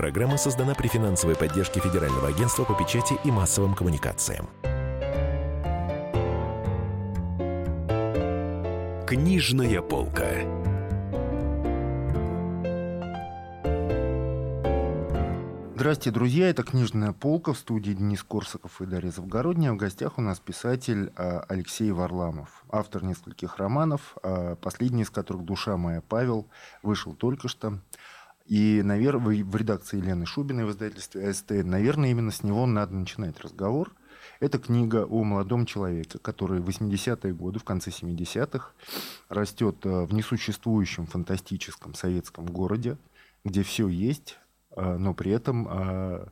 Программа создана при финансовой поддержке Федерального агентства по печати и массовым коммуникациям. Книжная полка. Здравствуйте, друзья. Это «Книжная полка» в студии Денис Корсаков и Дарья Завгородняя. В гостях у нас писатель а, Алексей Варламов, автор нескольких романов, а, последний из которых «Душа моя, Павел» вышел только что. И, наверное, в редакции Елены Шубиной в издательстве АСТ, наверное, именно с него надо начинать разговор. Это книга о молодом человеке, который в 80-е годы, в конце 70-х, растет а, в несуществующем фантастическом советском городе, где все есть, а, но при этом а,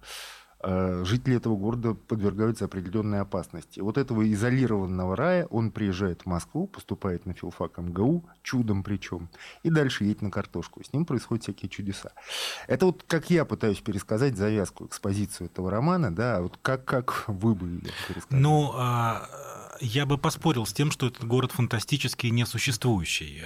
жители этого города подвергаются определенной опасности. Вот этого изолированного рая он приезжает в Москву, поступает на филфак МГУ, чудом причем, и дальше едет на картошку. С ним происходят всякие чудеса. Это вот как я пытаюсь пересказать завязку, экспозицию этого романа, да, вот как, как вы бы ее пересказали? Ну, я бы поспорил с тем, что этот город фантастический и несуществующий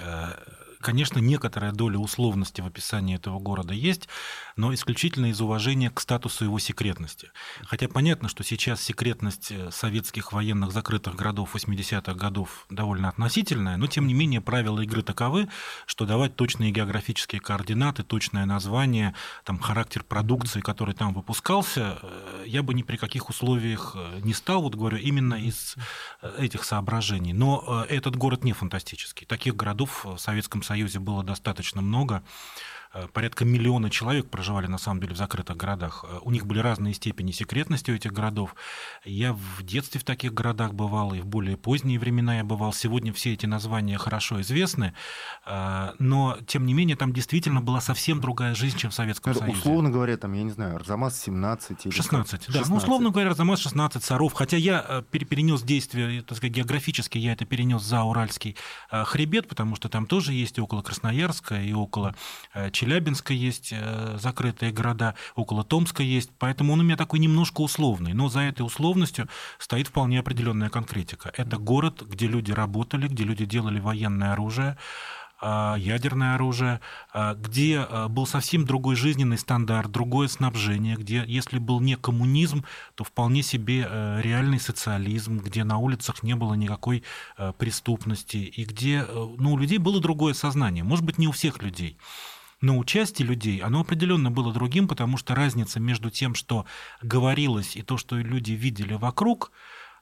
Конечно, некоторая доля условности в описании этого города есть, но исключительно из уважения к статусу его секретности. Хотя понятно, что сейчас секретность э, советских военных закрытых городов 80-х годов довольно относительная, но тем не менее правила игры таковы, что давать точные географические координаты, точное название, там, характер продукции, который там выпускался, э, я бы ни при каких условиях э, не стал, вот говорю, именно из этих соображений. Но этот город не фантастический. Таких городов в Советском Союзе Союзе было достаточно много. Э, порядка миллиона человек проживали на самом деле в закрытых городах. Э, у них были разные степени секретности у этих городов. Я в детстве в таких городах бывал, и в более поздние времена я бывал. Сегодня все эти названия хорошо известны, э, но тем не менее там действительно была совсем другая жизнь, чем в Советском Союзе. Условно говоря, там, я не знаю, Арзамас 17 или 16, да. 16. Ну, условно говоря, Арзамас 16, Саров. Хотя я перенес действие, так сказать, географически я это перенес за Уральский хребет, потому что там тоже есть и около Красноярска, и около Челябинска есть э, закрытые города, около Томска есть, поэтому он у меня такой немножко условный, но за этой условностью стоит вполне определенная конкретика. Это город, где люди работали, где люди делали военное оружие, а, ядерное оружие, а, где а, был совсем другой жизненный стандарт, другое снабжение, где, если был не коммунизм, то вполне себе э, реальный социализм, где на улицах не было никакой э, преступности, и где э, ну, у людей было другое сознание. Может быть, не у всех людей. Но у части людей оно определенно было другим, потому что разница между тем, что говорилось, и то, что люди видели вокруг,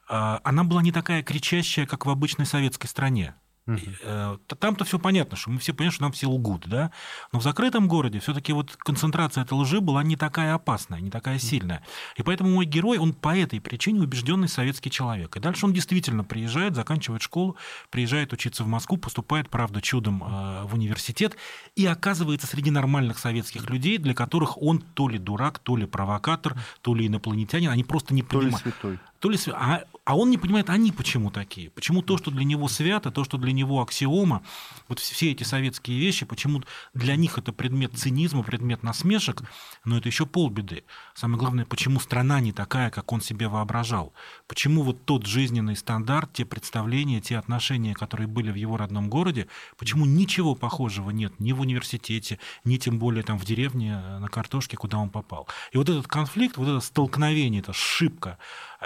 а, она была не такая кричащая, как в обычной советской стране. Угу. Там-то все понятно, что мы все понимаем, что нам все лгут, да. Но в закрытом городе все-таки вот концентрация этой лжи была не такая опасная, не такая сильная. И поэтому мой герой, он по этой причине убежденный советский человек. И дальше он действительно приезжает, заканчивает школу, приезжает учиться в Москву, поступает, правда, чудом э, в университет и оказывается среди нормальных советских людей, для которых он то ли дурак, то ли провокатор, то ли инопланетянин, они просто не понимают. То ли святой. То ли святой. А, а он не понимает, они почему такие. Почему то, что для него свято, то, что для него аксиома, вот все эти советские вещи, почему для них это предмет цинизма, предмет насмешек, но это еще полбеды. Самое главное, почему страна не такая, как он себе воображал. Почему вот тот жизненный стандарт, те представления, те отношения, которые были в его родном городе, почему ничего похожего нет ни в университете, ни тем более там в деревне э, на картошке, куда он попал. И вот этот конфликт, вот это столкновение, эта шибка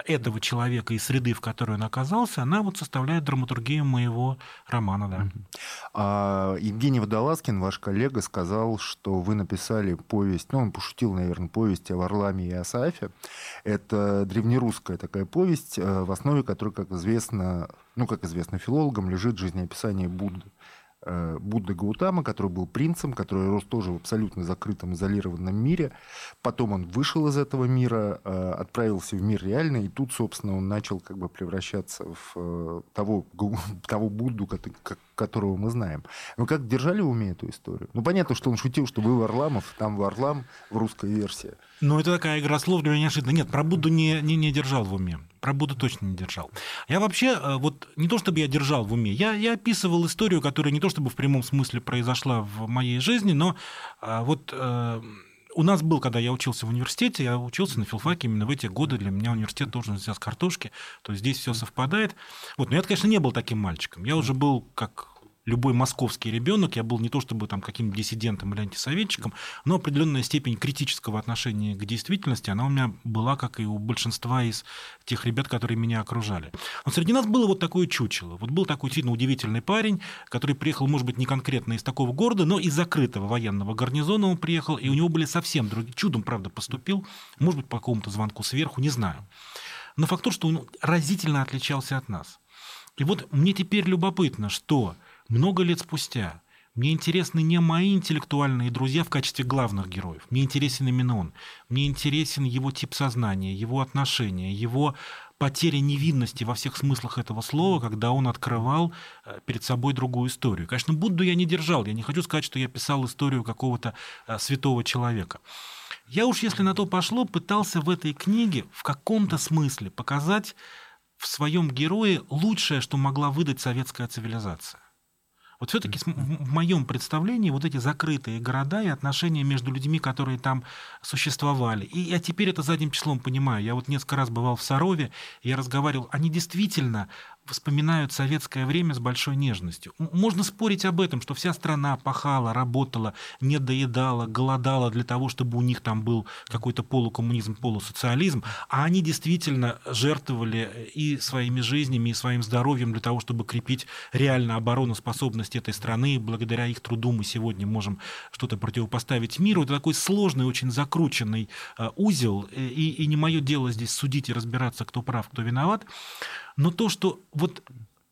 этого человека и среды, в которой он оказался, она вот составляет драматургию моего романа. Да. А Евгений Водолазкин, ваш коллега, сказал, что вы написали повесть, ну, он пошутил, наверное, повесть о Варламе и Асафе. Это древнерусская такая повесть, э, в основе которой, как известно, ну, как известно филологам, лежит жизнеописание Будды. Э, Будда Гаутама, который был принцем, который рос тоже в абсолютно закрытом, изолированном мире. Потом он вышел из этого мира, э, отправился в мир реальный, и тут, собственно, он начал как бы превращаться в э, того, того Будду, которого мы знаем. Вы как держали в уме эту историю? Ну, понятно, что он шутил, что вы Варламов, там Варлам в русской версии. Ну, это такая игра слов для меня неожиданно. Нет, про Будду не, не, не держал в уме. Про Будду точно не держал. Я вообще, э, вот не то чтобы я держал в уме, я, я описывал историю, которая не то чтобы в прямом смысле произошла в моей жизни, но э, вот э, у нас был, когда я учился в университете, я учился на филфаке именно в эти годы. Для меня университет должен взять с картошки, то есть здесь все совпадает. Вот, но я, конечно, не был таким мальчиком. Я уже был как любой московский ребенок, я был не то чтобы там каким-то диссидентом или антисоветчиком, но определенная степень критического отношения к действительности, она у меня была, как и у большинства из тех ребят, которые меня окружали. Но среди нас было вот такое чучело. Вот был такой сильно удивительный парень, который приехал, может быть, не конкретно из такого города, но из закрытого военного гарнизона он приехал, и у него были совсем другие... Чудом, правда, поступил, может быть, по какому-то звонку сверху, не знаю. Но факт то, что он разительно отличался от нас. И вот мне теперь любопытно, что много лет спустя мне интересны не мои интеллектуальные друзья в качестве главных героев. Мне интересен именно он. Мне интересен его тип сознания, его отношения, его потеря невинности во всех смыслах этого слова, когда он открывал э, перед собой другую историю. Конечно, Будду я не держал. Я не хочу сказать, что я писал историю какого-то э, святого человека. Я уж, если на то пошло, пытался в этой книге в каком-то смысле показать в своем герое лучшее, что могла выдать советская цивилизация. Вот все-таки в моем представлении вот эти закрытые города и отношения между людьми, которые там существовали. И я теперь это задним числом понимаю. Я вот несколько раз бывал в Сарове, я разговаривал. Они действительно вспоминают советское время с большой нежностью. Можно спорить об этом, что вся страна пахала, работала, не доедала, голодала для того, чтобы у них там был какой-то полукоммунизм, полусоциализм, а они действительно жертвовали и своими жизнями, и своим здоровьем для того, чтобы крепить реально обороноспособность этой страны. Благодаря их труду мы сегодня можем что-то противопоставить миру. Это такой сложный, очень закрученный э, узел, э, и, и не мое дело здесь судить и разбираться, кто прав, кто виноват. Но то, что вот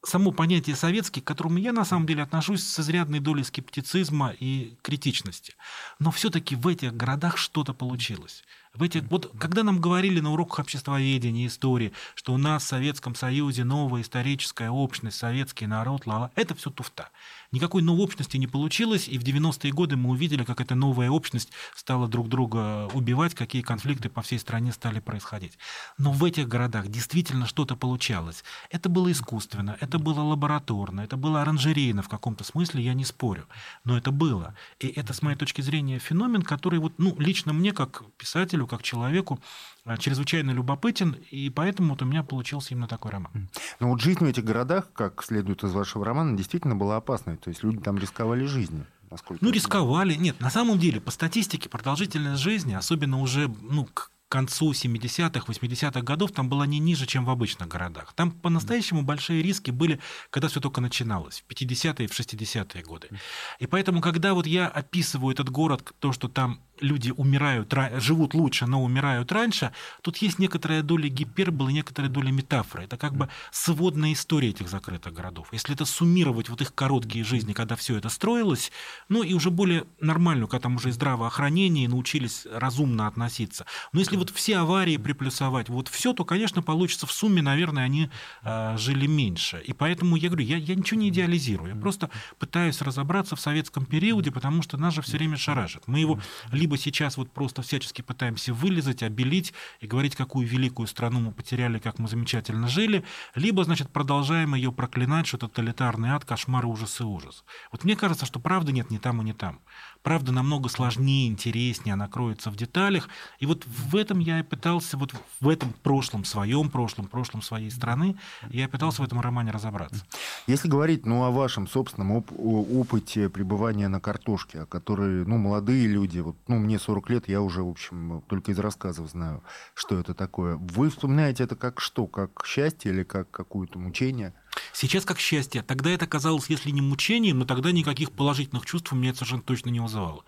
само понятие советский, к которому я на самом деле отношусь с изрядной долей скептицизма и критичности. Но все-таки в этих городах что-то получилось. В этих, вот когда нам говорили на уроках обществоведения, истории, что у нас в Советском Союзе новая историческая общность, советский народ, ла, -ла это все туфта. Никакой новой общности не получилось, и в 90-е годы мы увидели, как эта новая общность стала друг друга убивать, какие конфликты по всей стране стали происходить. Но в этих городах действительно что-то получалось. Это было искусственно, это было лабораторно, это было оранжерейно в каком-то смысле, я не спорю. Но это было. И это, с моей точки зрения, феномен, который вот, ну, лично мне, как писателю, как человеку, э, чрезвычайно любопытен, и поэтому вот у меня получился именно такой роман. Но вот жизнь в этих городах, как следует из вашего романа, действительно была опасной. То есть люди там рисковали жизнью. Насколько ну, рисковали. Нет, на самом деле, по статистике, продолжительность жизни, особенно уже ну, к концу 70-х, 80-х годов там была не ниже, чем в обычных городах. Там по-настоящему большие риски были, когда все только начиналось, в 50-е и в 60-е годы. И поэтому, когда вот я описываю этот город, то, что там люди умирают, живут лучше, но умирают раньше, тут есть некоторая доля гиперболы, некоторая доля метафоры. Это как бы сводная история этих закрытых городов. Если это суммировать вот их короткие жизни, когда все это строилось, ну и уже более нормальную, когда там уже и здравоохранение, и научились разумно относиться. Но если вот все аварии приплюсовать, вот все, то, конечно, получится в сумме, наверное, они э, жили меньше. И поэтому я говорю, я, я ничего не идеализирую, я просто пытаюсь разобраться в советском периоде, потому что нас же все время шаражит. Мы его либо сейчас вот просто всячески пытаемся вылезать, обелить и говорить, какую великую страну мы потеряли, как мы замечательно жили, либо, значит, продолжаем ее проклинать, что тоталитарный ад, кошмар, ужас и ужас. Вот мне кажется, что правды нет ни там и ни там. Правда намного сложнее, интереснее, она кроется в деталях. И вот в этом я и пытался, вот в этом прошлом, своем прошлом, прошлом своей страны, я пытался в этом романе разобраться. Если говорить ну, о вашем собственном оп- опыте пребывания на картошке, о которой ну, молодые люди, вот, ну, мне 40 лет, я уже, в общем, только из рассказов знаю, что это такое. Вы вспоминаете это как что? Как счастье или как какое-то мучение? Сейчас как счастье. Тогда это казалось, если не мучением, но тогда никаких положительных чувств у меня это совершенно точно не вызывало.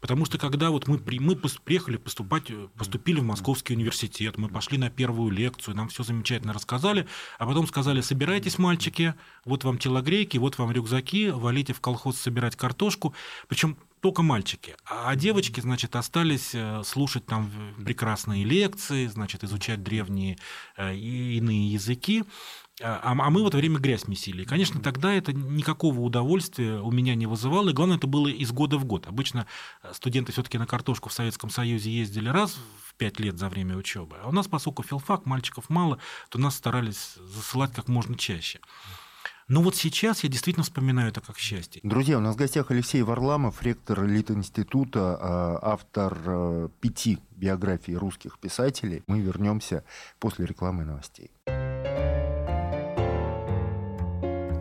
Потому что когда вот мы, мы приехали поступать, поступили в Московский университет, мы пошли на первую лекцию, нам все замечательно рассказали, а потом сказали, собирайтесь, мальчики, вот вам телогрейки, вот вам рюкзаки, валите в колхоз собирать картошку. Причем только мальчики. А девочки, значит, остались э, слушать там прекрасные лекции, значит, изучать древние э, и иные языки. А, а, а мы в это время грязь месили. И, конечно, тогда это никакого удовольствия у меня не вызывало. И главное, это было из года в год. Обычно э, студенты все-таки на картошку в Советском Союзе ездили раз в пять лет за время учебы. А у нас, поскольку филфак, мальчиков мало, то нас старались засылать как можно чаще. Но вот сейчас я действительно вспоминаю это как счастье. Друзья, у нас в гостях Алексей Варламов, ректор Литинститута, а, автор э, пяти биографий русских писателей. Мы вернемся после рекламы новостей.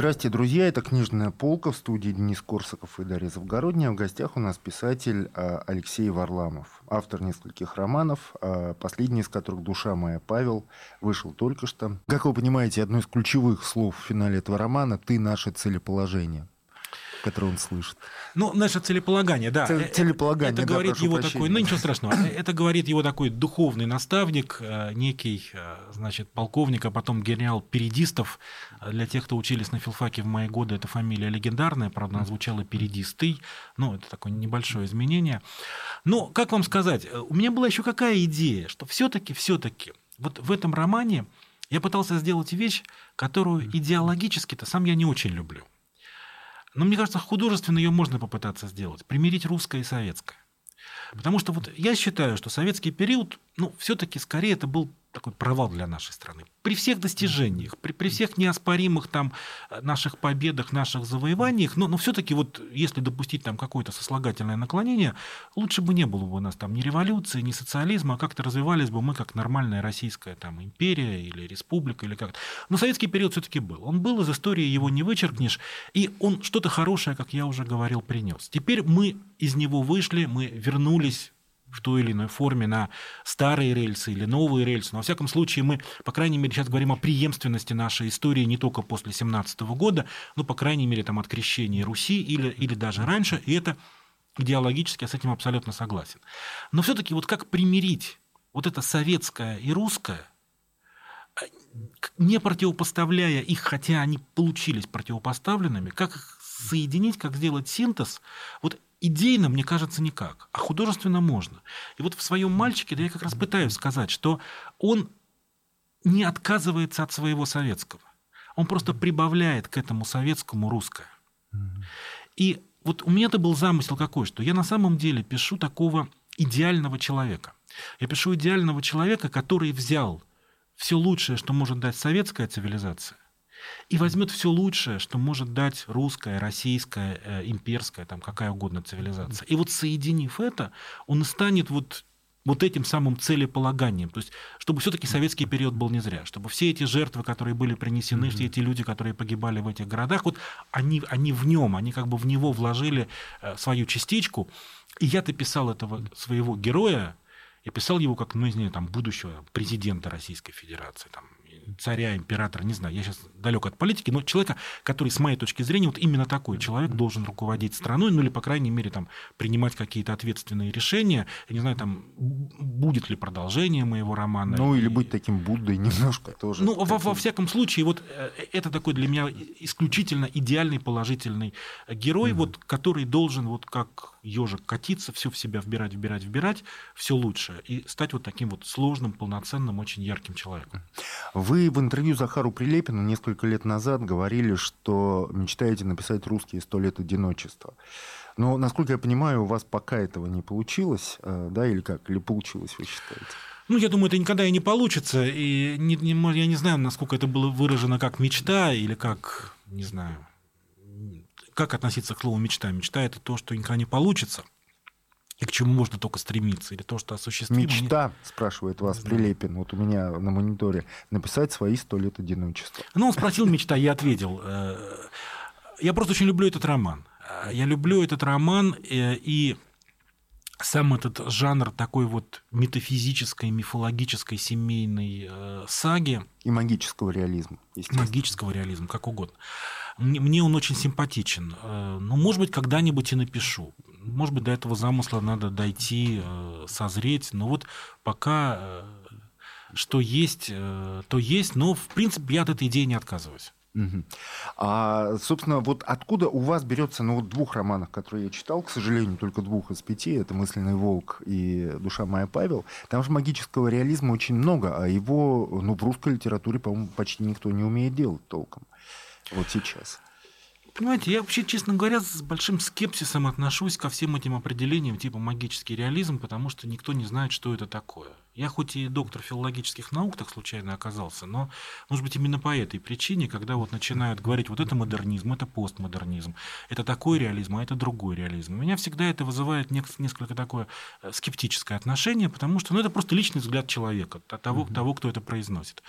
Здравствуйте, друзья. Это «Книжная полка» в студии Денис Корсаков и Дарья Завгородняя. В гостях у нас писатель а, Алексей Варламов, автор нескольких романов, а, последний из которых «Душа моя, Павел» вышел только что. Как вы понимаете, одно из ключевых слов в финале этого романа «Ты наше целеположение» который он слышит. Ну, наше целеполагание, да. Цель, целеполагание, это да, говорит его прощения. такой, ну ничего страшного, это говорит его такой духовный наставник, э, некий, э, значит, полковник, а потом генерал Передистов. Для тех, кто учились на филфаке в мои годы, эта фамилия легендарная, правда, она звучала Передистый, ну, это такое небольшое изменение. Но, как вам сказать, у меня была еще какая идея, что все-таки, все-таки, вот в этом романе я пытался сделать вещь, которую идеологически-то сам я не очень люблю. Но мне кажется, художественно ее можно попытаться сделать, примирить русское и советское. Потому что вот я считаю, что советский период, ну, все-таки скорее это был такой провал для нашей страны. При всех достижениях, при, при всех неоспоримых там э, наших победах, наших завоеваниях, но, но все-таки вот если допустить там какое-то сослагательное наклонение, лучше бы не было бы у нас там ни революции, ни социализма, а как-то развивались бы мы как нормальная российская там империя или республика или как-то. Но советский период все-таки был. Он был, из истории его не вычеркнешь, и он что-то хорошее, как я уже говорил, принес. Теперь мы из него вышли, мы вернулись в той или иной форме на старые рельсы или новые рельсы. Но, во всяком случае, мы, по крайней мере, сейчас говорим о преемственности нашей истории не только после 17 года, но, по крайней мере, там, от крещения Руси или, или даже раньше. И это идеологически я с этим абсолютно согласен. Но все-таки вот как примирить вот это советское и русское, не противопоставляя их, хотя они получились противопоставленными, как их соединить, как сделать синтез, вот идейно, мне кажется, никак, а художественно можно. И вот в своем мальчике да, я как раз пытаюсь сказать, что он не отказывается от своего советского. Он просто прибавляет к этому советскому русское. И вот у меня это был замысел какой, что я на самом деле пишу такого идеального человека. Я пишу идеального человека, который взял все лучшее, что может дать советская цивилизация, и возьмет все лучшее, что может дать русская, российская, э, имперская, там какая угодно цивилизация. И вот соединив это, он станет вот вот этим самым целеполаганием. То есть, чтобы все-таки советский период был не зря, чтобы все эти жертвы, которые были принесены, mm-hmm. все эти люди, которые погибали в этих городах, вот они, они в нем, они как бы в него вложили э, свою частичку. И я-то писал этого своего героя, я писал его как, ну, не знаю, там, будущего президента Российской Федерации, там, царя, императора, не знаю, я сейчас далек от политики, но человека, который, с моей точки зрения, вот именно такой человек должен руководить страной, ну или, по крайней мере, там, принимать какие-то ответственные решения. Я не знаю, там, будет ли продолжение моего романа. Ну, или быть таким Буддой немножко тоже. Ну, во, во всяком случае, вот э, это такой для меня исключительно идеальный положительный герой, mm-hmm. вот, который должен, вот как ежик, катиться, все в себя вбирать, вбирать, вбирать, все лучше, и стать вот таким вот сложным, полноценным, очень ярким человеком. Вы в интервью Захару Прилепину несколько лет назад говорили, что мечтаете написать русские сто лет одиночества. Но, насколько я понимаю, у вас пока этого не получилось, э, да, или как? Или получилось, вы считаете? Ну, я думаю, это никогда и не получится. И не, не, я не знаю, насколько это было выражено как мечта или как, не знаю, как относиться к слову мечта. Мечта – это то, что никогда не получится – и к чему можно только стремиться, или то, что осуществимо. Мечта, спрашивает вас да. Прилепин, вот у меня на мониторе, написать свои сто лет одиночества. Ну, он спросил мечта, я ответил. Э, я просто очень люблю этот роман. Я люблю этот роман, э, и сам этот жанр такой вот метафизической, мифологической, семейной э, саги. И магического реализма. Магического реализма, как угодно. Мне, мне он очень симпатичен. Э, ну, может быть, когда-нибудь и напишу. Может быть, до этого замысла надо дойти, э, созреть. Но вот пока э, что есть, э, то есть. Но, в принципе, я от этой идеи не отказываюсь. Угу. А, собственно, вот откуда у вас берется, ну, вот двух романах, которые я читал, к сожалению, только двух из пяти, это «Мысленный волк» и «Душа моя Павел», там же магического реализма очень много, а его, ну, в русской литературе, по-моему, почти никто не умеет делать толком. Вот сейчас. Понимаете, я вообще, честно говоря, с большим скепсисом отношусь ко всем этим определениям типа магический реализм, потому что никто не знает, что это такое. Я хоть и доктор филологических наук так случайно оказался, но, может быть, именно по этой причине, когда вот начинают говорить, вот это модернизм, это постмодернизм, это такой реализм, а это другой реализм. У меня всегда это вызывает несколько такое э, скептическое отношение, потому что ну, это просто личный взгляд человека, того, того кто это произносит.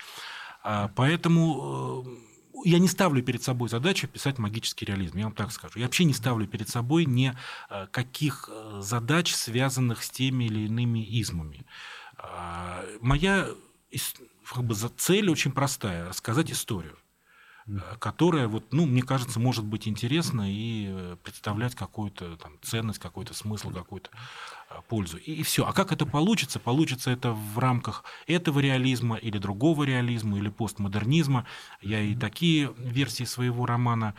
А, поэтому э, я не ставлю перед собой задачу писать магический реализм, я вам так скажу. Я вообще не ставлю перед собой никаких э, э, задач, связанных с теми или иными измами. А, моя как бы, цель очень простая – рассказать историю э, которая, вот, ну, мне кажется, может быть интересна и представлять какую-то там, ценность, какой-то смысл, какую-то пользу. И, и все. А как это получится? Получится это в рамках этого реализма или другого реализма, или постмодернизма. Я и такие версии своего романа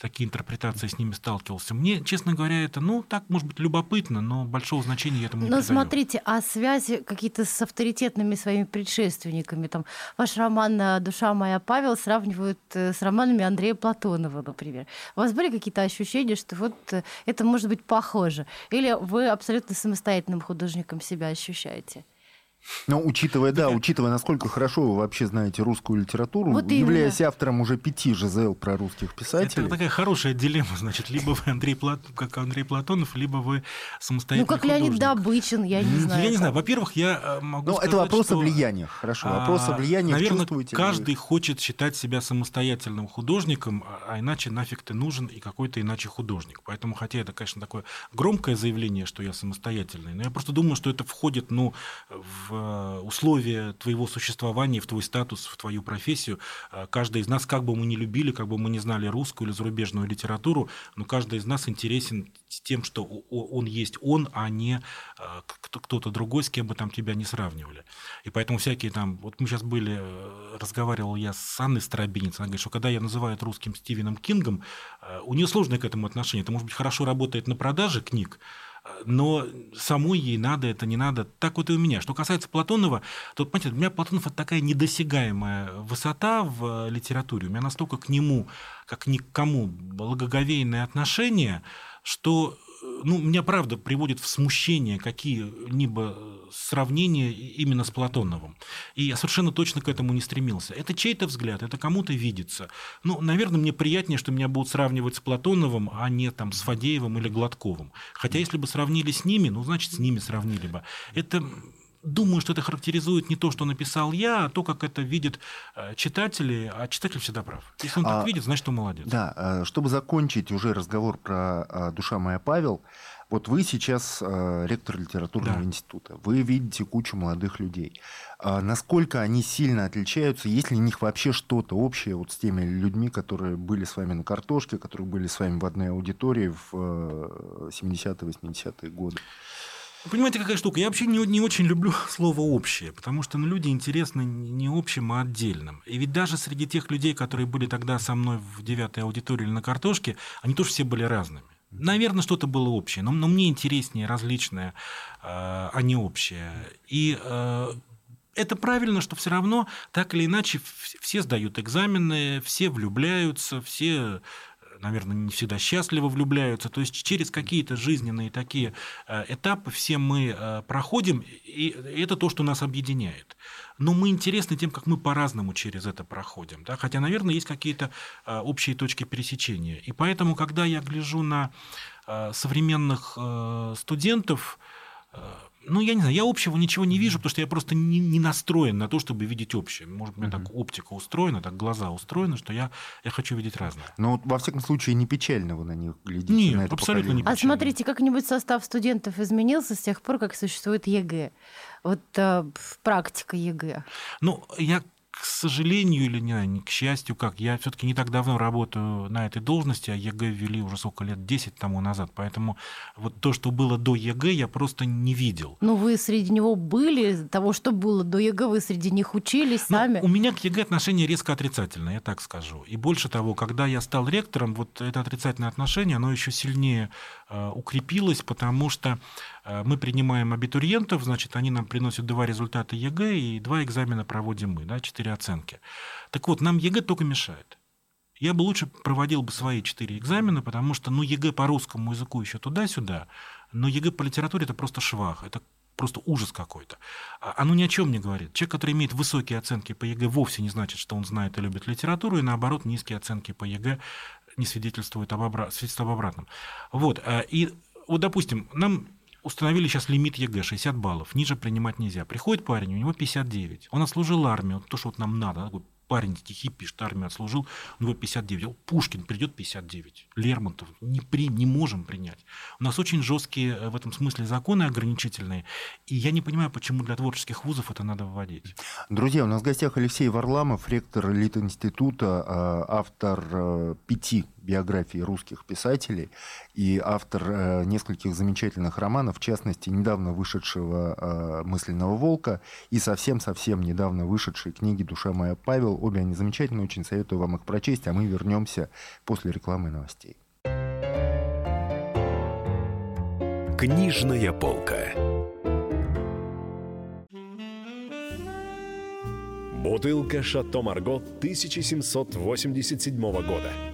такие интерпретации с ними сталкивался. Мне, честно говоря, это, ну, так, может быть, любопытно, но большого значения я этому не Но придаю. смотрите, а связи какие-то с авторитетными своими предшественниками, там, ваш роман «Душа моя Павел» сравнивают э, с романами Андрея Платонова, например. У вас были какие-то ощущения, что вот э, это может быть похоже? Или вы абсолютно самостоятельным художником себя ощущаете? Но учитывая, да, учитывая, насколько хорошо вы вообще знаете русскую литературу, вот являясь именно. автором уже пяти ЖЗЛ про русских писателей. Это такая хорошая дилемма, значит, либо вы Андрей Плат... как Андрей Платонов, либо вы самостоятельный Ну, как художник. Леонид Добычин, я не знаю. Я не знаю. Во-первых, я э, могу Ну, это вопрос что... о влиянии. Хорошо, вопрос о влиянии. Наверное, каждый хочет считать себя самостоятельным художником, а, а иначе нафиг ты нужен и какой-то иначе художник. Поэтому, хотя это, конечно, такое громкое заявление, что я самостоятельный, но я просто думаю, что это входит, ну, в э, условия твоего существования, в твой статус, в твою профессию. А, каждый из нас, как бы мы ни любили, как бы мы не знали русскую или зарубежную литературу, но каждый из нас интересен тем, что он есть он, а не а, кто-то другой, с кем бы там тебя не сравнивали. И поэтому всякие там... Вот мы сейчас были... Э, разговаривал я с Анной Старобинец, она говорит, что когда я называю русским Стивеном Кингом, э, у нее сложное к этому отношение. Это, может быть, хорошо работает на продаже книг, но самой ей надо, это не надо. Так вот и у меня. Что касается Платонова, то, понимаете, у меня Платонов – это такая недосягаемая высота в литературе. У меня настолько к нему, как ни к кому, благоговейное отношение, что ну, меня правда приводит в смущение какие-либо сравнения именно с Платоновым. И я совершенно точно к этому не стремился. Это чей-то взгляд, это кому-то видится. Ну, наверное, мне приятнее, что меня будут сравнивать с Платоновым, а не там с Фадеевым или Гладковым. Хотя если бы сравнили с ними, ну, значит, с ними сравнили бы. Это думаю, что это характеризует не то, что написал я, а то, как это видят э, читатели, а читатель всегда прав. Если он а, так видит, значит, он молодец. Да, э, чтобы закончить уже разговор про э, «Душа моя, Павел», вот вы сейчас ректор литературного да. института, вы видите кучу молодых людей. А насколько они сильно отличаются, есть ли у них вообще что-то общее вот с теми людьми, которые были с вами на картошке, которые были с вами в одной аудитории в 70-80-е годы? Понимаете, какая штука? Я вообще не, не очень люблю слово «общее», потому что ну, люди интересны не общим, а отдельным. И ведь даже среди тех людей, которые были тогда со мной в девятой аудитории или на картошке, они тоже все были разными. Наверное, что-то было общее, но, но мне интереснее различное, э, а не общее. И э, это правильно, что все равно так или иначе все сдают экзамены, все влюбляются, все наверное, не всегда счастливо влюбляются. То есть через какие-то жизненные такие э, этапы все мы э, проходим, и это то, что нас объединяет. Но мы интересны тем, как мы по-разному через это проходим. Да? Хотя, наверное, есть какие-то э, общие точки пересечения. И поэтому, когда я гляжу на современных студентов, ну, я не знаю, я общего ничего не вижу, потому что я просто не, не настроен на то, чтобы видеть общее. Может, у меня так оптика устроена, так глаза устроены, что я, я хочу видеть разное. Но, во всяком случае, не печально вы на них глядите. Нет, на это абсолютно поколение. не печально. А смотрите, как-нибудь состав студентов изменился с тех пор, как существует ЕГЭ? Вот э, практика ЕГЭ. Ну, я к сожалению или не, не к счастью, как я все-таки не так давно работаю на этой должности, а ЕГЭ ввели уже сколько лет, 10 тому назад, поэтому вот то, что было до ЕГЭ, я просто не видел. Ну, вы среди него были, того, что было до ЕГЭ, вы среди них учились ну, сами? У меня к ЕГЭ отношение резко отрицательное, я так скажу. И больше того, когда я стал ректором, вот это отрицательное отношение, оно еще сильнее э, укрепилось, потому что э, мы принимаем абитуриентов, значит, они нам приносят два результата ЕГЭ, и два экзамена проводим мы, да, четыре оценки. Так вот, нам ЕГЭ только мешает. я бы лучше проводил бы свои четыре экзамена, потому что, ну, ЕГЭ по русскому языку еще туда-сюда, но ЕГЭ по литературе это просто швах, это просто ужас какой-то. А, оно ни о чем не говорит. Человек, который имеет высокие оценки по ЕГЭ, вовсе не значит, что он знает и любит литературу, и наоборот, низкие оценки по ЕГЭ не свидетельствуют об, обра... свидетельствуют об обратном. Вот. А, и вот, допустим, нам установили сейчас лимит ЕГЭ 60 баллов, ниже принимать нельзя. Приходит парень, у него 59, он отслужил армию, то, что вот нам надо, парень стихи пишет, армию отслужил, у него 59. Пушкин придет 59. Лермонтов не, при, не можем принять. У нас очень жесткие э, в этом смысле законы ограничительные, и я не понимаю, почему для творческих вузов это надо вводить. Друзья, у нас в гостях Алексей Варламов, ректор Литинститута, э, автор э, пяти биографии русских писателей и автор э, нескольких замечательных романов, в частности, недавно вышедшего э, «Мысленного волка» и совсем-совсем недавно вышедшей книги «Душа моя Павел». Обе они замечательные, очень советую вам их прочесть, а мы вернемся после рекламы новостей. Книжная полка. Бутылка «Шато Марго» 1787 года –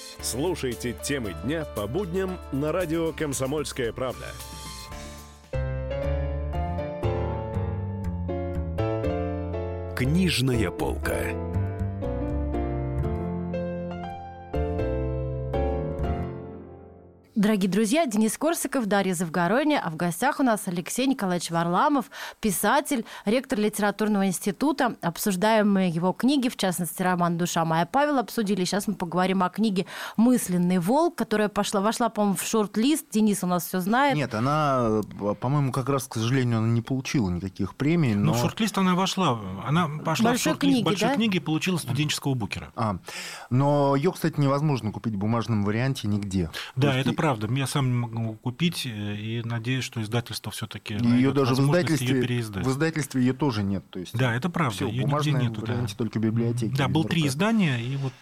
Слушайте темы дня по будням на радио «Комсомольская правда». Книжная полка. Дорогие друзья, Денис Корсаков, Дарья Завгородня, а в гостях у нас Алексей Николаевич Варламов, писатель, ректор литературного института. Обсуждаем мы его книги, в частности, роман «Душа моя» Павел обсудили. Сейчас мы поговорим о книге «Мысленный волк», которая пошла, вошла, по-моему, в шорт-лист. Денис у нас все знает. Нет, она, по-моему, как раз, к сожалению, она не получила никаких премий. Но... Ну, в шорт-лист она вошла. Она пошла большой в шорт-лист книги, большой да? книги и получила студенческого букера. А, но ее, кстати, невозможно купить в бумажном варианте нигде. Да, есть это правда. Я сам не могу купить э, и надеюсь, что издательство все-таки Ее даже в издательстве, ее переиздать. в издательстве ее тоже нет. То есть, Да, это правда. Все, ее нигде нету. Да, только библиотеки. да был три издания, и вот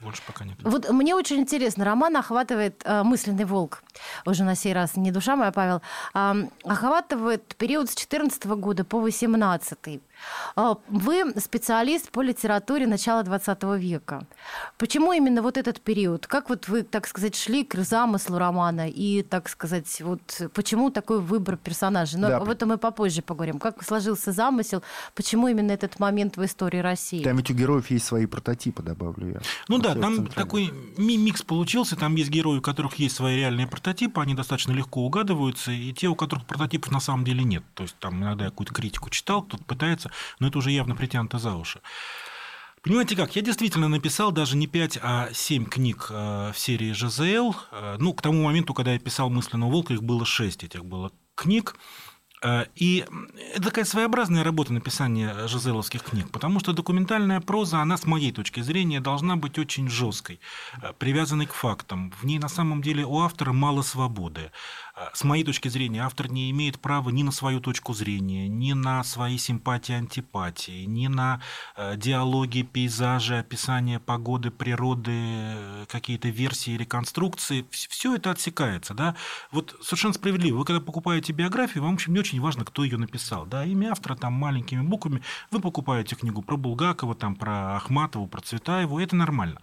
больше пока нет. Вот мне очень интересно, роман охватывает э, мысленный волк. Уже на сей раз не душа моя, Павел. а, охватывает период с 14 года по 18. А, Вы специалист по литературе начала 20 века. Почему именно вот этот период? Как вот вы, так сказать, шли к замыслу романа и, так сказать, вот почему такой выбор персонажей? Но Да. об этом мы попозже поговорим. Как сложился замысел? Почему именно этот момент в истории России? Там ведь у героев есть свои прототипы, добавлю я. Ну да, там такой ми- микс получился. Там есть герои, у которых есть свои реальные прототипы, они достаточно легко угадываются, и те, у которых прототипов на самом деле нет. То есть там иногда я какую-то критику читал, кто-то пытается, но это уже явно притянуто за уши. Понимаете как, я действительно написал даже не 5, а 7 книг э, в серии ЖЗЛ. Э, Ну, к тому моменту, когда я писал «Мысленного волка», их было 6 этих было книг. Э, И это такая своеобразная работа написания жизеловских книг, потому что документальная проза, она, с моей точки зрения, должна быть очень жесткой, привязанной к фактам. В ней на самом деле у автора мало свободы. С моей точки зрения, автор не имеет права ни на свою точку зрения, ни на свои симпатии, антипатии, ни на э, диалоги, пейзажи, описание погоды, природы, э, какие-то версии, реконструкции. Все это отсекается. Да? Вот совершенно справедливо. Вы когда покупаете биографию, вам, в общем, не очень важно, кто ее написал. Да? Имя автора там маленькими буквами. Вы покупаете книгу про Булгакова, там, про Ахматову, про Цветаеву. Это нормально.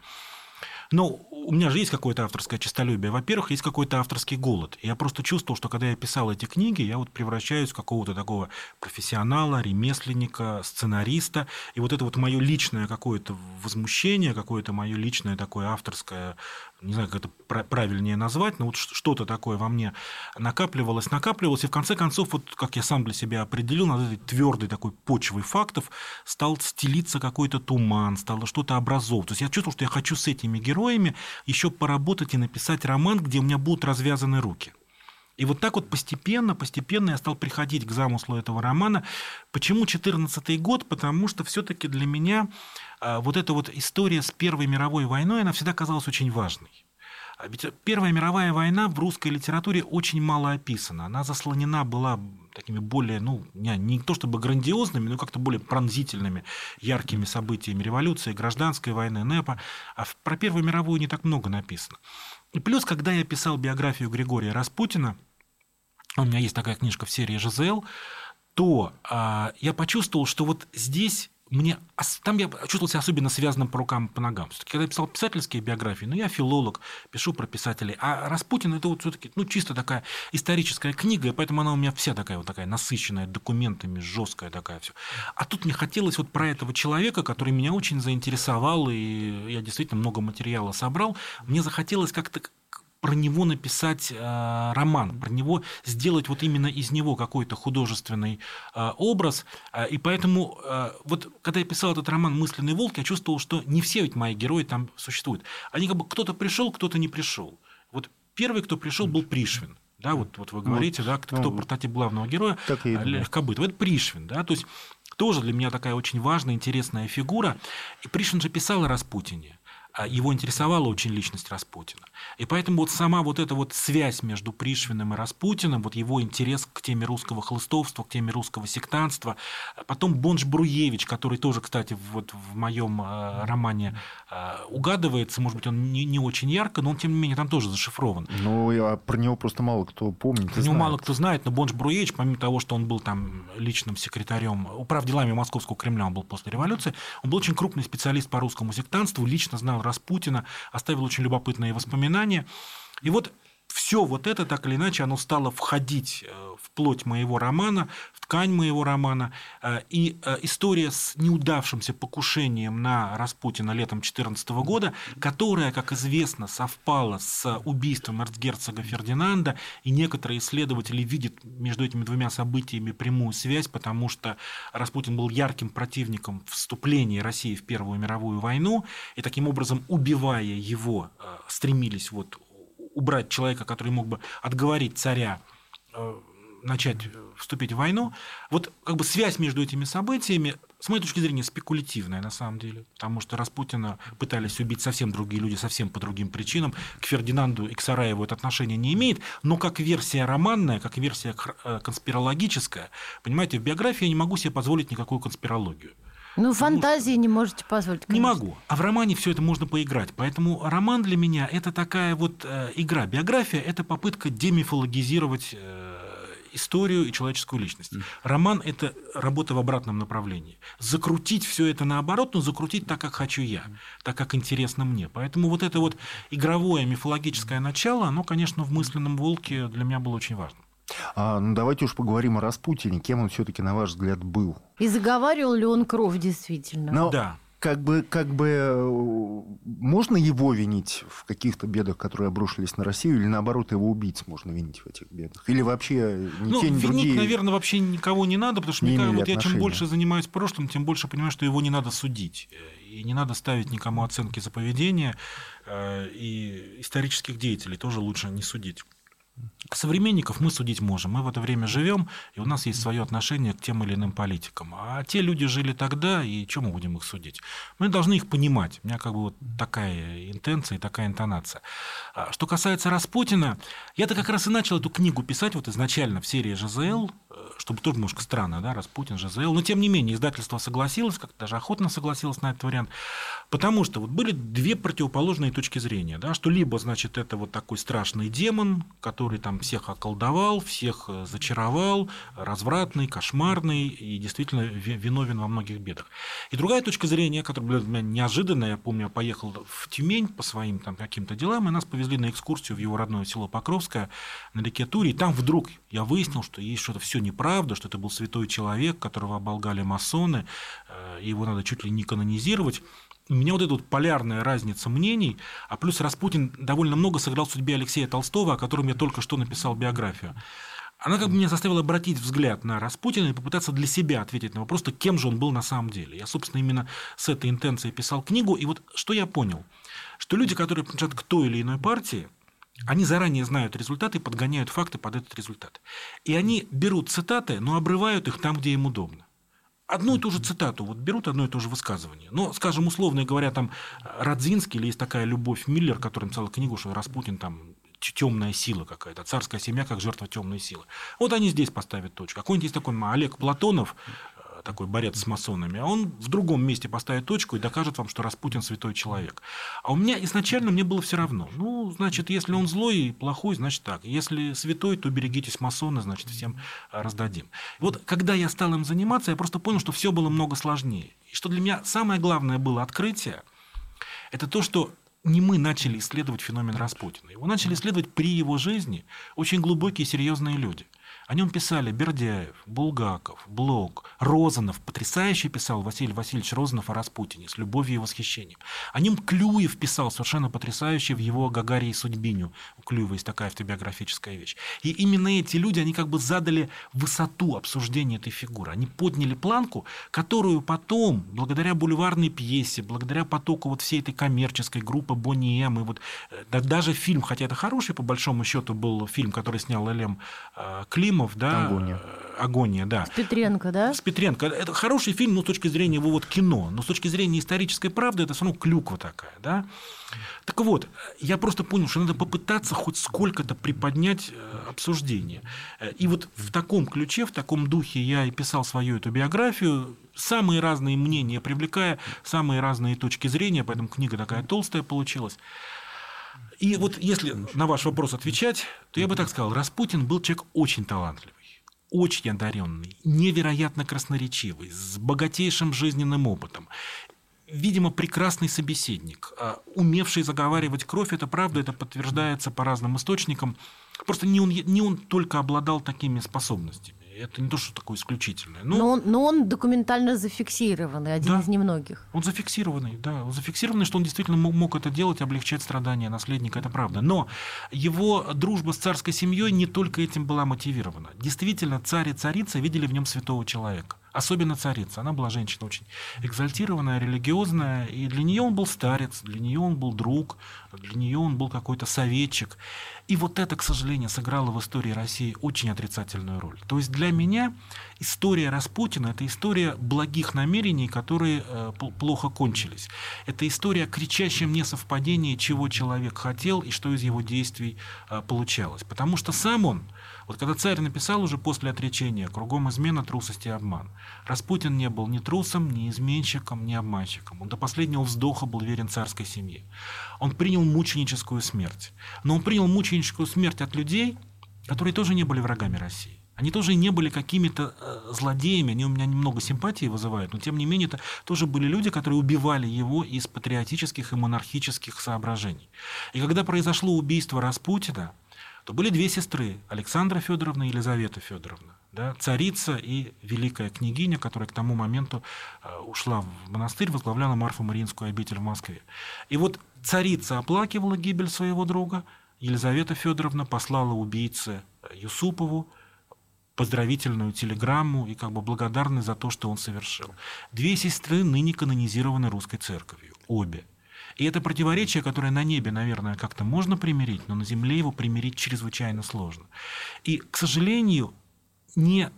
Но у меня же есть какое-то авторское честолюбие. Во-первых, есть какой-то авторский голод. Я просто чувствовал, что когда я писал эти книги, я вот превращаюсь в какого-то такого профессионала, ремесленника, сценариста. И вот это вот мое личное какое-то возмущение, какое-то мое личное такое авторское, не знаю, как это пра- правильнее назвать, но вот что-то такое во мне накапливалось, накапливалось. И в конце концов, вот как я сам для себя определил, над этой твердой такой почвой фактов стал стелиться какой-то туман, стало что-то образовывать. То есть я чувствовал, что я хочу с этими героями еще поработать и написать роман, где у меня будут развязаны руки. И вот так вот постепенно, постепенно я стал приходить к замыслу этого романа. Почему 14 год? Потому что все-таки для меня а, вот эта вот история с Первой мировой войной, она всегда казалась очень важной. А ведь Первая мировая война в русской литературе очень мало описана. Она заслонена была такими более, ну, не, не то чтобы грандиозными, но как-то более пронзительными, яркими событиями революции, гражданской войны, НЭПа. А про Первую мировую не так много написано. И плюс, когда я писал биографию Григория Распутина, у меня есть такая книжка в серии «ЖЗЛ», то а, я почувствовал, что вот здесь мне там я чувствовал себя особенно связанным по рукам по ногам. Все-таки, когда я писал писательские биографии, ну, я филолог, пишу про писателей, а Распутин это вот все-таки, ну, чисто такая историческая книга, и поэтому она у меня вся такая вот такая насыщенная документами, жесткая такая все. А тут мне хотелось вот про этого человека, который меня очень заинтересовал, и я действительно много материала собрал, мне захотелось как-то про него написать э, роман, про него сделать вот именно из него какой-то художественный э, образ. Э, и поэтому э, вот когда я писал этот роман «Мысленный волк», я чувствовал, что не все ведь мои герои там существуют. Они как бы кто-то пришел, кто-то не пришел. Вот первый, кто пришел, был Пришвин. Да, вот, вот вы говорите, вот, да, кто, ну, прототип главного героя, и Легкобытов. Это Пришвин, да, то есть тоже для меня такая очень важная, интересная фигура. И Пришвин же писал о Распутине. А его интересовала очень личность Распутина. И поэтому вот сама вот эта вот связь между Пришвиным и Распутиным, вот его интерес к теме русского хлыстовства, к теме русского сектанства, потом Бонж Бруевич, который тоже, кстати, вот в моем э, романе угадывается, может быть, он не, не очень ярко, но он, тем не менее, там тоже зашифрован. Ну, а про него просто мало кто помнит. Про него мало кто знает, но Бонж Бруевич, помимо того, что он был там личным секретарем, управ делами Московского Кремля, он был после революции, он был очень крупный специалист по русскому сектантству, лично знал Распутина, оставил очень любопытные воспоминания. И вот все вот это, так или иначе, оно стало входить э, в плоть моего романа, в ткань моего романа. Э, и э, история с неудавшимся покушением на Распутина летом 2014 года, которая, как известно, совпала с убийством эрцгерцога Фердинанда, и некоторые исследователи видят между этими двумя событиями прямую связь, потому что Распутин был ярким противником вступления России в Первую мировую войну, и таким образом, убивая его, стремились вот убрать человека, который мог бы отговорить царя э, начать вступить в войну. Вот как бы связь между этими событиями, с моей точки зрения, спекулятивная на самом деле, потому что Распутина пытались убить совсем другие люди, совсем по другим причинам. К Фердинанду и к Сараеву это отношение не имеет, но как версия романная, как версия э, конспирологическая, понимаете, в биографии я не могу себе позволить никакую конспирологию. Ну, фантазии что... не можете позволить. Конечно. Не могу. А в романе все это можно поиграть. Поэтому роман для меня это такая вот э, игра. Биография это попытка демифологизировать э, историю и человеческую личность. Mm. Роман это работа в обратном направлении. Закрутить все это наоборот, но закрутить так, как хочу я, так, как интересно мне. Поэтому вот это вот игровое мифологическое начало, оно, конечно, в мысленном волке для меня было очень важно. А, ну, давайте уж поговорим о Распутине. Кем он все-таки, на ваш взгляд, был? И заговаривал ли он кровь действительно? Ну, да как бы, как бы э, можно его винить в каких-то бедах, которые обрушились на Россию, или наоборот его убийц можно винить в этих бедах? Или вообще ни ну, те, ни винить, другие... наверное, вообще никого не надо, потому что, мне кажется, вот я чем больше занимаюсь прошлым, тем больше понимаю, что его не надо судить. И не надо ставить никому оценки за поведение, э, и исторических деятелей тоже лучше не судить. Современников мы судить можем. Мы в это время живем, и у нас есть свое отношение к тем или иным политикам. А те люди жили тогда, и чем мы будем их судить? Мы должны их понимать. У меня как бы вот такая интенция и такая интонация. А что касается Распутина, я-то как раз и начал эту книгу писать вот изначально в серии ЖЗЛ, э, чтобы тоже немножко странно, да, Распутин, ЖЗЛ. Но тем не менее, издательство согласилось, как даже охотно согласилось на этот вариант. Потому что вот были две противоположные точки зрения, да, что либо, значит, это вот такой страшный демон, который там всех околдовал, всех э, зачаровал, развратный, кошмарный и действительно виновен во многих бедах. И другая точка зрения, которая была для меня неожиданная, я помню, я поехал в Тюмень по своим там каким-то делам, и нас повезли на экскурсию в его родное село Покровское на реке Туре, и там вдруг я выяснил, что есть что-то все неправда, что это был святой человек, которого оболгали масоны, э, его надо чуть ли не канонизировать у меня вот эта вот полярная разница мнений, а плюс Распутин довольно много сыграл в судьбе Алексея Толстого, о котором я только что написал биографию. Она как бы меня заставила обратить взгляд на Распутина и попытаться для себя ответить на вопрос, кем же он был на самом деле. Я, собственно, именно с этой интенцией писал книгу. И вот что я понял, что люди, которые принадлежат к той или иной партии, они заранее знают результаты и подгоняют факты под этот результат. И они берут цитаты, но обрывают их там, где им удобно. Одну и ту же цитату, вот берут одно и то же высказывание. Но, скажем, условно говоря, там Радзинский или есть такая Любовь Миллер, которая написала книгу, что Распутин там темная сила какая-то, царская семья как жертва темной силы. Вот они здесь поставят точку. Какой-нибудь есть такой Олег Платонов, такой борец с масонами, а он в другом месте поставит точку и докажет вам, что Распутин святой человек. А у меня изначально мне было все равно. Ну, значит, если он злой и плохой, значит так. Если святой, то берегитесь масона, значит, всем а, раздадим. вот когда я стал им заниматься, я просто понял, что все было много сложнее. И что для меня самое главное было открытие, это то, что не мы начали исследовать феномен Распутина. Его начали исследовать при его жизни очень глубокие и серьезные люди – о нем писали Бердяев, Булгаков, Блок, Розанов. Потрясающе писал Василий Васильевич Розанов о Распутине с любовью и восхищением. О нем Клюев писал совершенно потрясающе в его «Гагарии и судьбиню». У Клюева есть такая автобиографическая вещь. И именно эти люди, они как бы задали высоту обсуждения этой фигуры. Они подняли планку, которую потом, благодаря бульварной пьесе, благодаря потоку вот всей этой коммерческой группы Бонни М, и вот э, даже фильм, хотя это хороший, по большому счету, был фильм, который снял Элем э, Клим, Ефимов, да, Агония. Агония, да. С Петренко, да? С Петренко. Это хороший фильм, ну, с точки зрения его вот кино, но с точки зрения исторической правды это все равно клюква такая, да. Так вот, я просто понял, что надо попытаться хоть сколько-то приподнять э, обсуждение. И вот в таком ключе, в таком духе я и писал свою эту биографию, самые разные мнения привлекая, самые разные точки зрения, поэтому книга такая толстая получилась. И вот если на ваш вопрос отвечать, то я бы так сказал, Распутин был человек очень талантливый очень одаренный, невероятно красноречивый, с богатейшим жизненным опытом. Видимо, прекрасный собеседник, а умевший заговаривать кровь, это правда, это подтверждается по разным источникам. Просто не он, не он только обладал такими способностями. Это не то, что такое исключительное. Но, но, он, но он документально зафиксированный, один да, из немногих. Он зафиксированный, да. Он зафиксированный, что он действительно мог, мог это делать, облегчать страдания наследника, это правда. Но его дружба с царской семьей не только этим была мотивирована. Действительно, царь и царица видели в нем святого человека. Особенно царица. Она была женщина очень экзальтированная, религиозная, и для нее он был старец, для нее он был друг, для нее он был какой-то советчик. И вот это, к сожалению, сыграло в истории России очень отрицательную роль. То есть для меня история Распутина – это история благих намерений, которые э, плохо кончились. Это история о кричащем несовпадении, чего человек хотел и что из его действий э, получалось. Потому что сам он – вот когда царь написал уже после отречения «Кругом измена, трусость и обман», Распутин не был ни трусом, ни изменщиком, ни обманщиком. Он до последнего вздоха был верен царской семье. Он принял мученическую смерть. Но он принял мученическую смерть от людей, которые тоже не были врагами России. Они тоже не были какими-то э, злодеями, они у меня немного симпатии вызывают, но тем не менее это тоже были люди, которые убивали его из патриотических и монархических соображений. И когда произошло убийство Распутина, то были две сестры, Александра Федоровна и Елизавета Федоровна, да, царица и великая княгиня, которая к тому моменту э, ушла в монастырь, возглавляла Марфу-Мариинскую обитель в Москве. И вот царица оплакивала гибель своего друга, Елизавета Федоровна послала убийце э, Юсупову поздравительную телеграмму и как бы благодарны за то, что он совершил. Две сестры ныне канонизированы русской церковью, обе – и это противоречие, которое на небе, наверное, как-то можно примирить, но на земле его примирить чрезвычайно сложно. И, к сожалению, не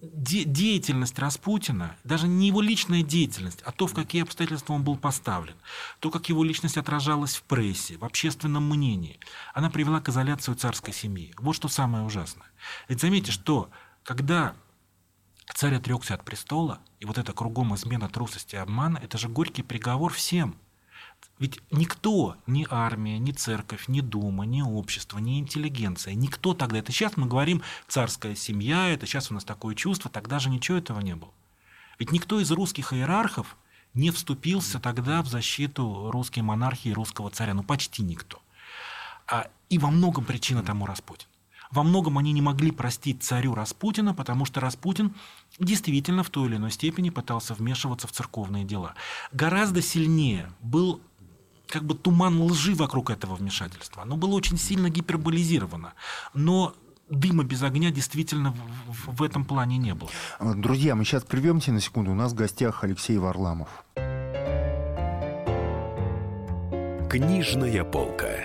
де- деятельность Распутина, даже не его личная деятельность, а то, в какие обстоятельства он был поставлен, то, как его личность отражалась в прессе, в общественном мнении, она привела к изоляции царской семьи. Вот что самое ужасное. Ведь заметьте, что когда царь отрекся от престола, и вот это кругом измена трусости и обмана, это же горький приговор всем – ведь никто, ни армия, ни церковь, ни дума, ни общество, ни интеллигенция, никто тогда, это сейчас мы говорим царская семья, это сейчас у нас такое чувство, тогда же ничего этого не было. Ведь никто из русских иерархов не вступился тогда в защиту русской монархии, русского царя, ну почти никто. А, и во многом причина тому Распутин. Во многом они не могли простить царю Распутина, потому что Распутин действительно в той или иной степени пытался вмешиваться в церковные дела. Гораздо сильнее был как бы туман лжи вокруг этого вмешательства. Оно было очень сильно гиперболизировано. Но дыма без огня действительно в, в этом плане не было. Друзья, мы сейчас прервемся на секунду. У нас в гостях Алексей Варламов. Книжная полка.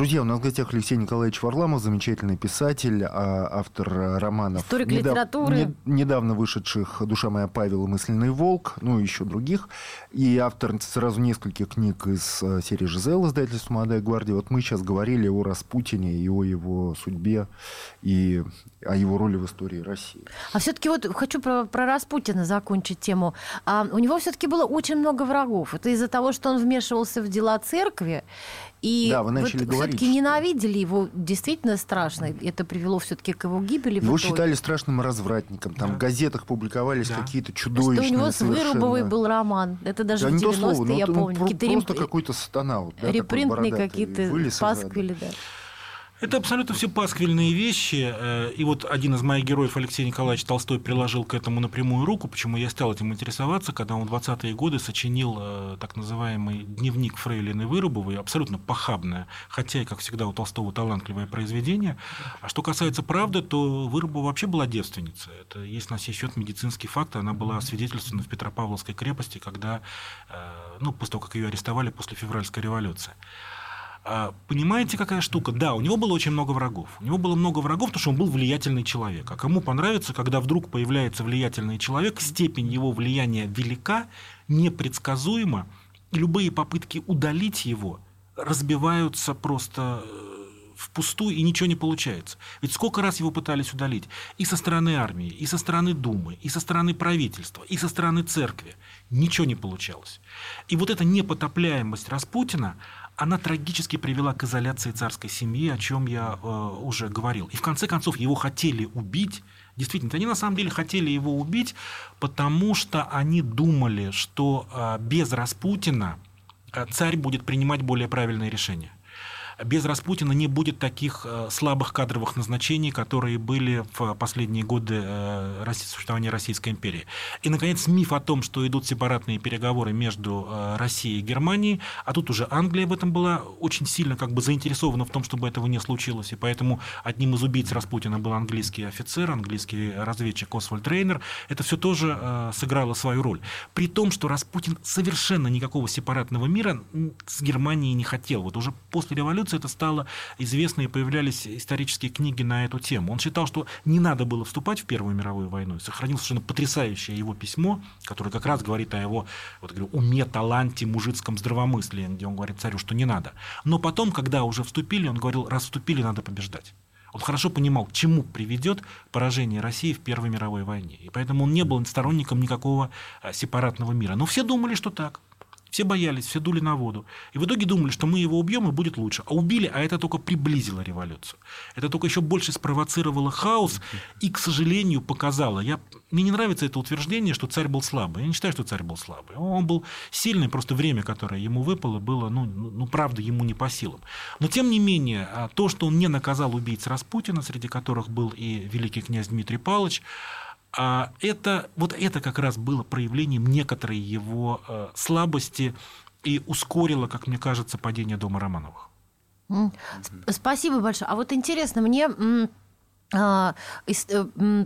Друзья, у нас в гостях Алексей Николаевич Варламов, замечательный писатель, а, автор романов... Историк литературы. не- недавно вышедших «Душа моя Павел» и «Мысленный волк», ну и еще других. И автор сразу нескольких книг из э, серии «Жизел» издательства «Молодая гвардия». Вот мы сейчас говорили о Распутине и о его судьбе, и о его роли в истории России. А все-таки вот хочу про, про Распутина закончить тему. А, у него все-таки было очень много врагов. Это из-за того, что он вмешивался в дела церкви. И Да, вы начали говорить, все-таки что- ненавидели его действительно страшно. Это привело все-таки к его гибели. Его считали страшным развратником. Там Да. в газетах публиковались Да. какие-то Что чудовищные у него с совершенно- Вырубовой был роман. Это даже Да в не то слово, 90-е, ну, я помню. рем- просто какой-то сатана. Вот, да, репринтные какие-то пасквили, да. Это абсолютно все пасквильные вещи. э, И вот один из моих героев, Алексей Николаевич Толстой, приложил к этому напрямую руку. Почему я стал этим интересоваться, когда он в 20-е годы сочинил э, так называемый дневник Фрейлины Вырубовой, абсолютно похабное, хотя и, как всегда, у Толстого талантливое произведение. А что касается правды, то Вырубова вообще была девственницей. Это есть на сей счет медицинский факт. Она была свидетельствована в Петропавловской крепости, когда, э, ну, после того, как ее арестовали после февральской революции. А, Понимаете, какая штука? Да, у него было очень много врагов. У него было много врагов, потому что он был влиятельный человек. А кому понравится, когда вдруг появляется влиятельный человек, степень его влияния велика, непредсказуема, и любые попытки удалить его разбиваются просто э, впустую, и ничего не получается. Ведь сколько раз его пытались удалить и со стороны армии, и со стороны Думы, и со стороны правительства, и со стороны церкви. Ничего не получалось. И вот эта непотопляемость Распутина, она трагически привела к изоляции царской семьи, о чем я э, уже говорил. И в конце концов его хотели убить. Действительно, они на самом деле хотели его убить, потому что они думали, что э, без Распутина э, царь будет принимать более правильные решения. Без Распутина не будет таких э, слабых кадровых назначений, которые были в последние годы э, существования Российской империи. И, наконец, миф о том, что идут сепаратные переговоры между э, Россией и Германией, а тут уже Англия в этом была очень сильно как бы заинтересована в том, чтобы этого не случилось, и поэтому одним из убийц Распутина был английский офицер, английский разведчик Освальд Рейнер. Это все тоже сыграло свою роль. При том, что Распутин совершенно никакого сепаратного мира с Германией не хотел. Вот уже после революции это стало известно, и появлялись исторические книги на эту тему. Он считал, что не надо было вступать в Первую мировую войну. И сохранил совершенно потрясающее его письмо, которое как раз говорит о его вот, говорю, уме, таланте, мужицком здравомыслии, где он говорит царю, что не надо. Но потом, когда уже вступили, он говорил, раз вступили, надо побеждать. Он хорошо понимал, к чему приведет поражение России в Первой мировой войне. И поэтому он не был сторонником никакого а, сепаратного мира. Но все думали, что так. Все боялись, все дули на воду. И в итоге думали, что мы его убьем и будет лучше. А убили, а это только приблизило революцию. Это только еще больше спровоцировало хаос и, к сожалению, показало. Я, мне не нравится это утверждение, что царь был слабый. Я не считаю, что царь был слабый. Он был сильный, просто время, которое ему выпало, было, ну, ну, ну, правда, ему не по силам. Но, тем не менее, а, то, что он не наказал убийц Распутина, среди которых был и великий князь Дмитрий Павлович, а это, вот это как раз было проявлением некоторой его э, слабости и ускорило, как мне кажется, падение дома Романовых. Спасибо большое. А вот интересно, мне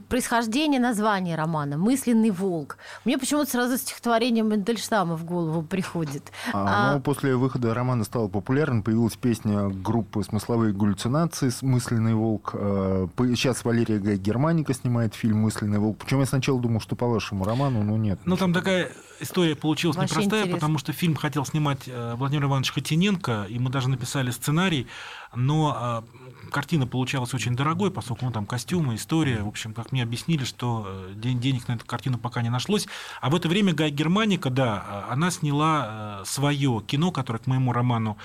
происхождение названия романа «Мысленный волк». Мне почему-то сразу стихотворение Мендельштама в голову приходит. А, А, но после выхода романа стало популярным, появилась песня группы «Смысловые галлюцинации» «Мысленный волк». Э, по- Сейчас Валерия Гай Германика снимает фильм «Мысленный волк». Причем я сначала думал, что по вашему роману, но нет. Ну, там такая история получилась Вообще непростая, интересно. потому что фильм хотел снимать э, Владимир Иванович Хотиненко, и мы даже написали сценарий, но э, картина получалась очень дорогой, поскольку ну, там костюмы, история. В общем, как мне объяснили, что э, ден- денег на эту картину пока не нашлось. А в это время Гай Германика, да, она сняла свое кино, которое к моему роману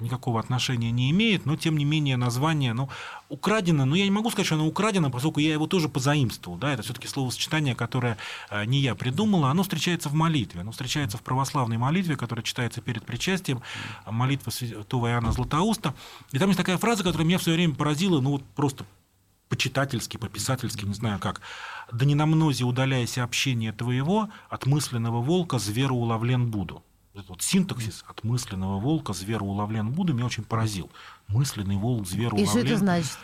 никакого отношения не имеет, но тем не менее название, ну, украдено, но я не могу сказать, что оно украдено, поскольку я его тоже позаимствовал. Да? Это все-таки словосочетание, которое э, не я придумала, оно встречается в молитве. Оно встречается в православной молитве, которая читается перед причастием, молитва святого Иоанна Златоуста. И там есть такая фраза, которая меня в свое время поразила, ну вот просто почитательски, пописательски, не знаю как. «Да не на мнозе удаляйся общение твоего, от мысленного волка зверу уловлен буду». Этот вот синтаксис от мысленного волка зверу уловлен буду меня очень поразил. Мысленный волк зверу уловлен. И что это значит?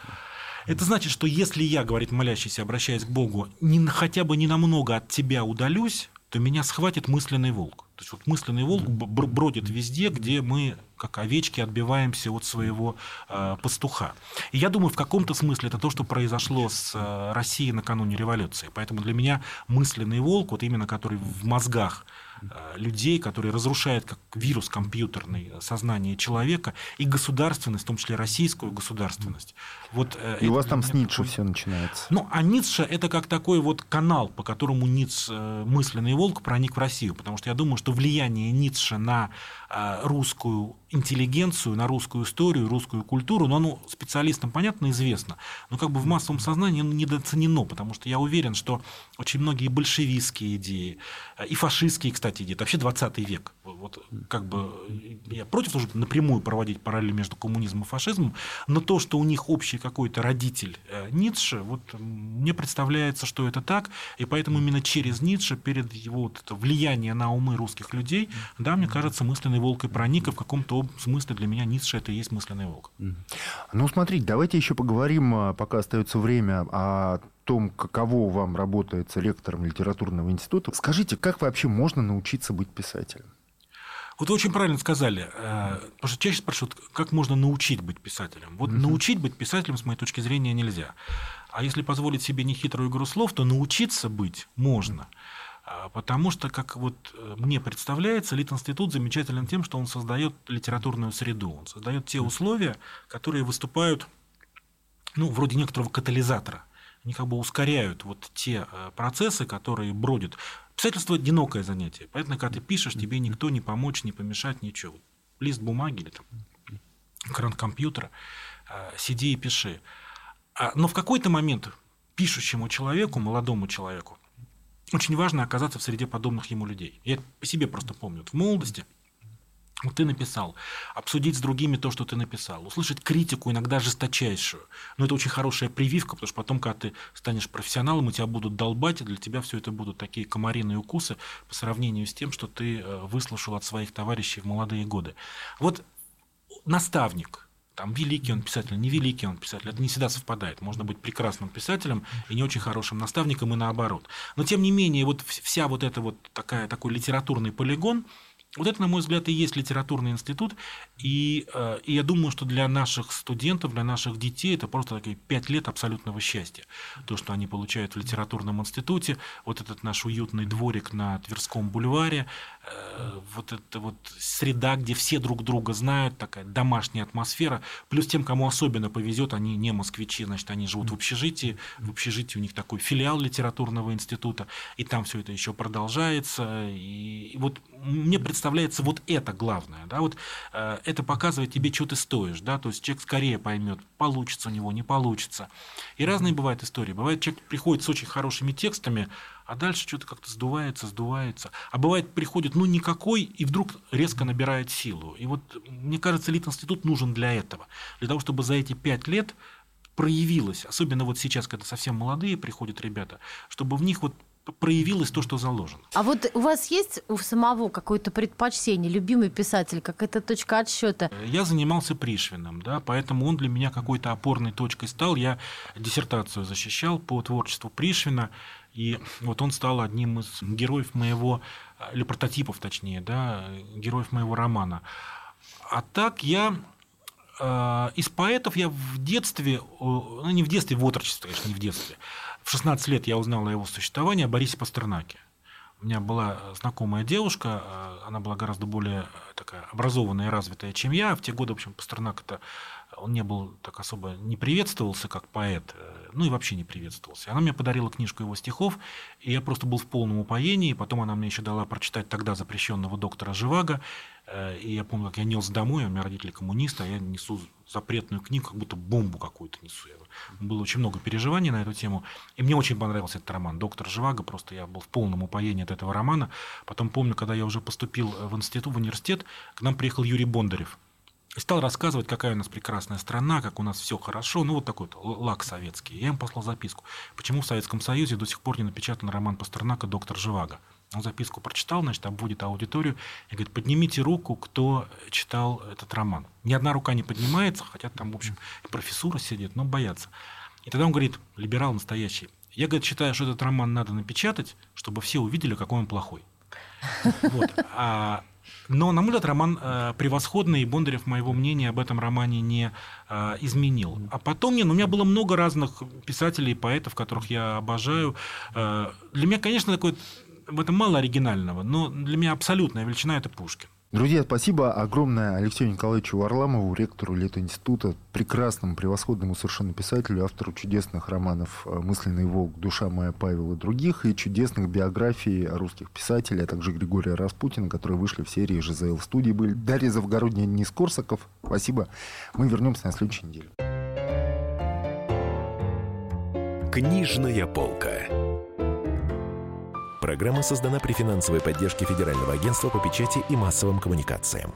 Это значит, что если я, говорит молящийся, обращаясь к Богу, не, хотя бы ненамного от тебя удалюсь, то меня схватит мысленный волк. То есть вот мысленный волк бродит везде, где мы, как овечки, отбиваемся от своего э, пастуха. И я думаю, в каком-то смысле это то, что произошло с э, Россией накануне революции. Поэтому для меня мысленный волк, вот именно который в мозгах людей, которые разрушают как вирус компьютерный сознание человека и государственность, в том числе российскую государственность. Вот, э, и у вас там с Ницше такой... все начинается. Ну, а Ницше это как такой вот канал, по которому Ницше, э, мысленный волк, проник в Россию, потому что я думаю, что влияние Ницше на русскую интеллигенцию, на русскую историю, русскую культуру, но оно специалистам, понятно, известно, но как бы в массовом сознании оно недооценено, потому что я уверен, что очень многие большевистские идеи и фашистские, кстати, кстати, идет, вообще 20 век. Вот, как бы, я против того, чтобы напрямую проводить параллели между коммунизмом и фашизмом, но то, что у них общий какой-то родитель э, Ницше, вот мне представляется, что это так, и поэтому именно через Ницше, перед его вот это влияние на умы русских людей, да, мне кажется, мысленный волк и проник, и в каком-то смысле для меня Ницше это и есть мысленный волк. Ну, смотрите, давайте еще поговорим, а, пока остается время, о том, каково вам работается лектором литературного института. Скажите, как вообще можно научиться быть писателем? Вот вы очень правильно сказали, э, потому что чаще спрашивают, как можно научить быть писателем. Вот угу. научить быть писателем, с моей точки зрения, нельзя. А если позволить себе нехитрую игру слов, то научиться быть можно. А, потому что, как вот э, мне представляется, Лит-институт замечателен тем, что он создает литературную среду. Он создает те условия, которые выступают ну, вроде некоторого катализатора они как бы ускоряют вот те э, процессы, которые бродят. Писательство – одинокое занятие. Поэтому, когда ты пишешь, тебе никто не помочь, не помешать, ничего. Лист бумаги или там экран компьютера, э, сиди и пиши. А, но в какой-то момент пишущему человеку, молодому человеку, очень важно оказаться в среде подобных ему людей. Я по себе просто помню. В молодости – вот ты написал, обсудить с другими то, что ты написал, услышать критику, иногда жесточайшую. Но это очень хорошая прививка, потому что потом, когда ты станешь профессионалом, у тебя будут долбать, и для тебя все это будут такие комариные укусы по сравнению с тем, что ты э, выслушал от своих товарищей в молодые годы. Вот наставник, там великий он писатель, не великий он писатель, это не всегда совпадает. Можно быть прекрасным писателем и не очень хорошим наставником, и наоборот. Но тем не менее, вот вся вот эта вот такая, такой литературный полигон – вот это, на мой взгляд, и есть литературный институт. И, э, и я думаю, что для наших студентов, для наших детей это просто такие пять лет абсолютного счастья. То, что они получают в литературном институте, вот этот наш уютный дворик на Тверском бульваре, вот эта вот среда, где все друг друга знают, такая домашняя атмосфера. Плюс тем, кому особенно повезет, они не москвичи, значит, они живут в общежитии. В общежитии у них такой филиал литературного института, и там все это еще продолжается. И, и вот мне представляется вот это главное. Да? Вот, э, это показывает тебе, что ты стоишь. Да? То есть человек скорее поймет, получится у него, не получится. И разные бывают истории. Бывает, человек приходит с очень хорошими текстами, а дальше что-то как-то сдувается, сдувается. А бывает, приходит, ну, никакой, и вдруг резко набирает силу. И вот, мне кажется, Лит-институт нужен для этого. Для того, чтобы за эти пять лет проявилось, особенно вот сейчас, когда совсем молодые приходят ребята, чтобы в них вот проявилось то, что заложено. А вот у вас есть у самого какое-то предпочтение, любимый писатель, какая-то точка отсчета? Я занимался Пришвином, да, поэтому он для меня какой-то опорной точкой стал. Я диссертацию защищал по творчеству Пришвина, и вот он стал одним из героев моего, или прототипов точнее, да, героев моего романа. А так я э, из поэтов я в детстве, ну не в детстве, в отрочестве, конечно, не в детстве, в 16 лет я узнал о его существовании, о Борисе Пастернаке. У меня была знакомая девушка, э, она была гораздо более э, такая образованная и развитая, чем я. В те годы, в общем, Пастернак – это он не был так особо, не приветствовался как поэт, э, ну и вообще не приветствовался. Она мне подарила книжку его стихов, и я просто был в полном упоении. Потом она мне еще дала прочитать тогда запрещенного доктора Живаго. Э, и я помню, как я нес домой, у меня родители коммунисты, а я несу запретную книгу, как будто бомбу какую-то несу. Было очень много переживаний на эту тему. И мне очень понравился этот роман. «Доктор Живаго», просто я был в полном упоении от этого романа. Потом помню, когда я уже поступил в институт, в университет, к нам приехал Юрий Бондарев – и стал рассказывать, какая у нас прекрасная страна, как у нас все хорошо. Ну, вот такой лак советский. Я им послал записку. Почему в Советском Союзе до сих пор не напечатан роман Пастернака «Доктор Живаго»? Он записку прочитал, значит, обводит аудиторию и говорит, поднимите руку, кто читал этот роман. Ни одна рука не поднимается, хотя там, в общем, профессура сидит, но боятся. И тогда он говорит, либерал настоящий, я, говорит, считаю, что этот роман надо напечатать, чтобы все увидели, какой он плохой. Вот. А но, на мой взгляд, роман э, превосходный, и Бондарев моего мнения об этом романе не э, изменил. А потом, не, ну, у меня было много разных писателей и поэтов, которых я обожаю. Э, для меня, конечно, такой, в этом мало оригинального, но для меня абсолютная величина – это Пушкин. Друзья, спасибо огромное Алексею Николаевичу Варламову, ректору Лето-института, прекрасному, превосходному совершенно писателю, автору чудесных романов э, «Мысленный волк», «Душа моя», «Павел» и других, и чудесных биографий русских писателей, а также Григория Распутина, которые вышли в серии «ЖЗЛ». В студии были Дарья Завгородняя, Денис Корсаков. Спасибо. Мы вернемся на следующей неделе. Книжная полка. Программа создана при финансовой поддержке Федерального агентства по печати и массовым коммуникациям.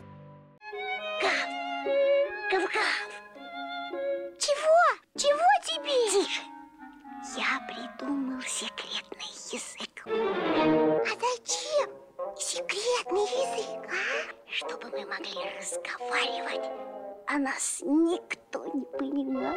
Гав! Гав-гав! Чего? Чего тебе? Тише! Я придумал секретный язык. А зачем секретный язык, а? Чтобы мы могли разговаривать, а нас никто не понимал.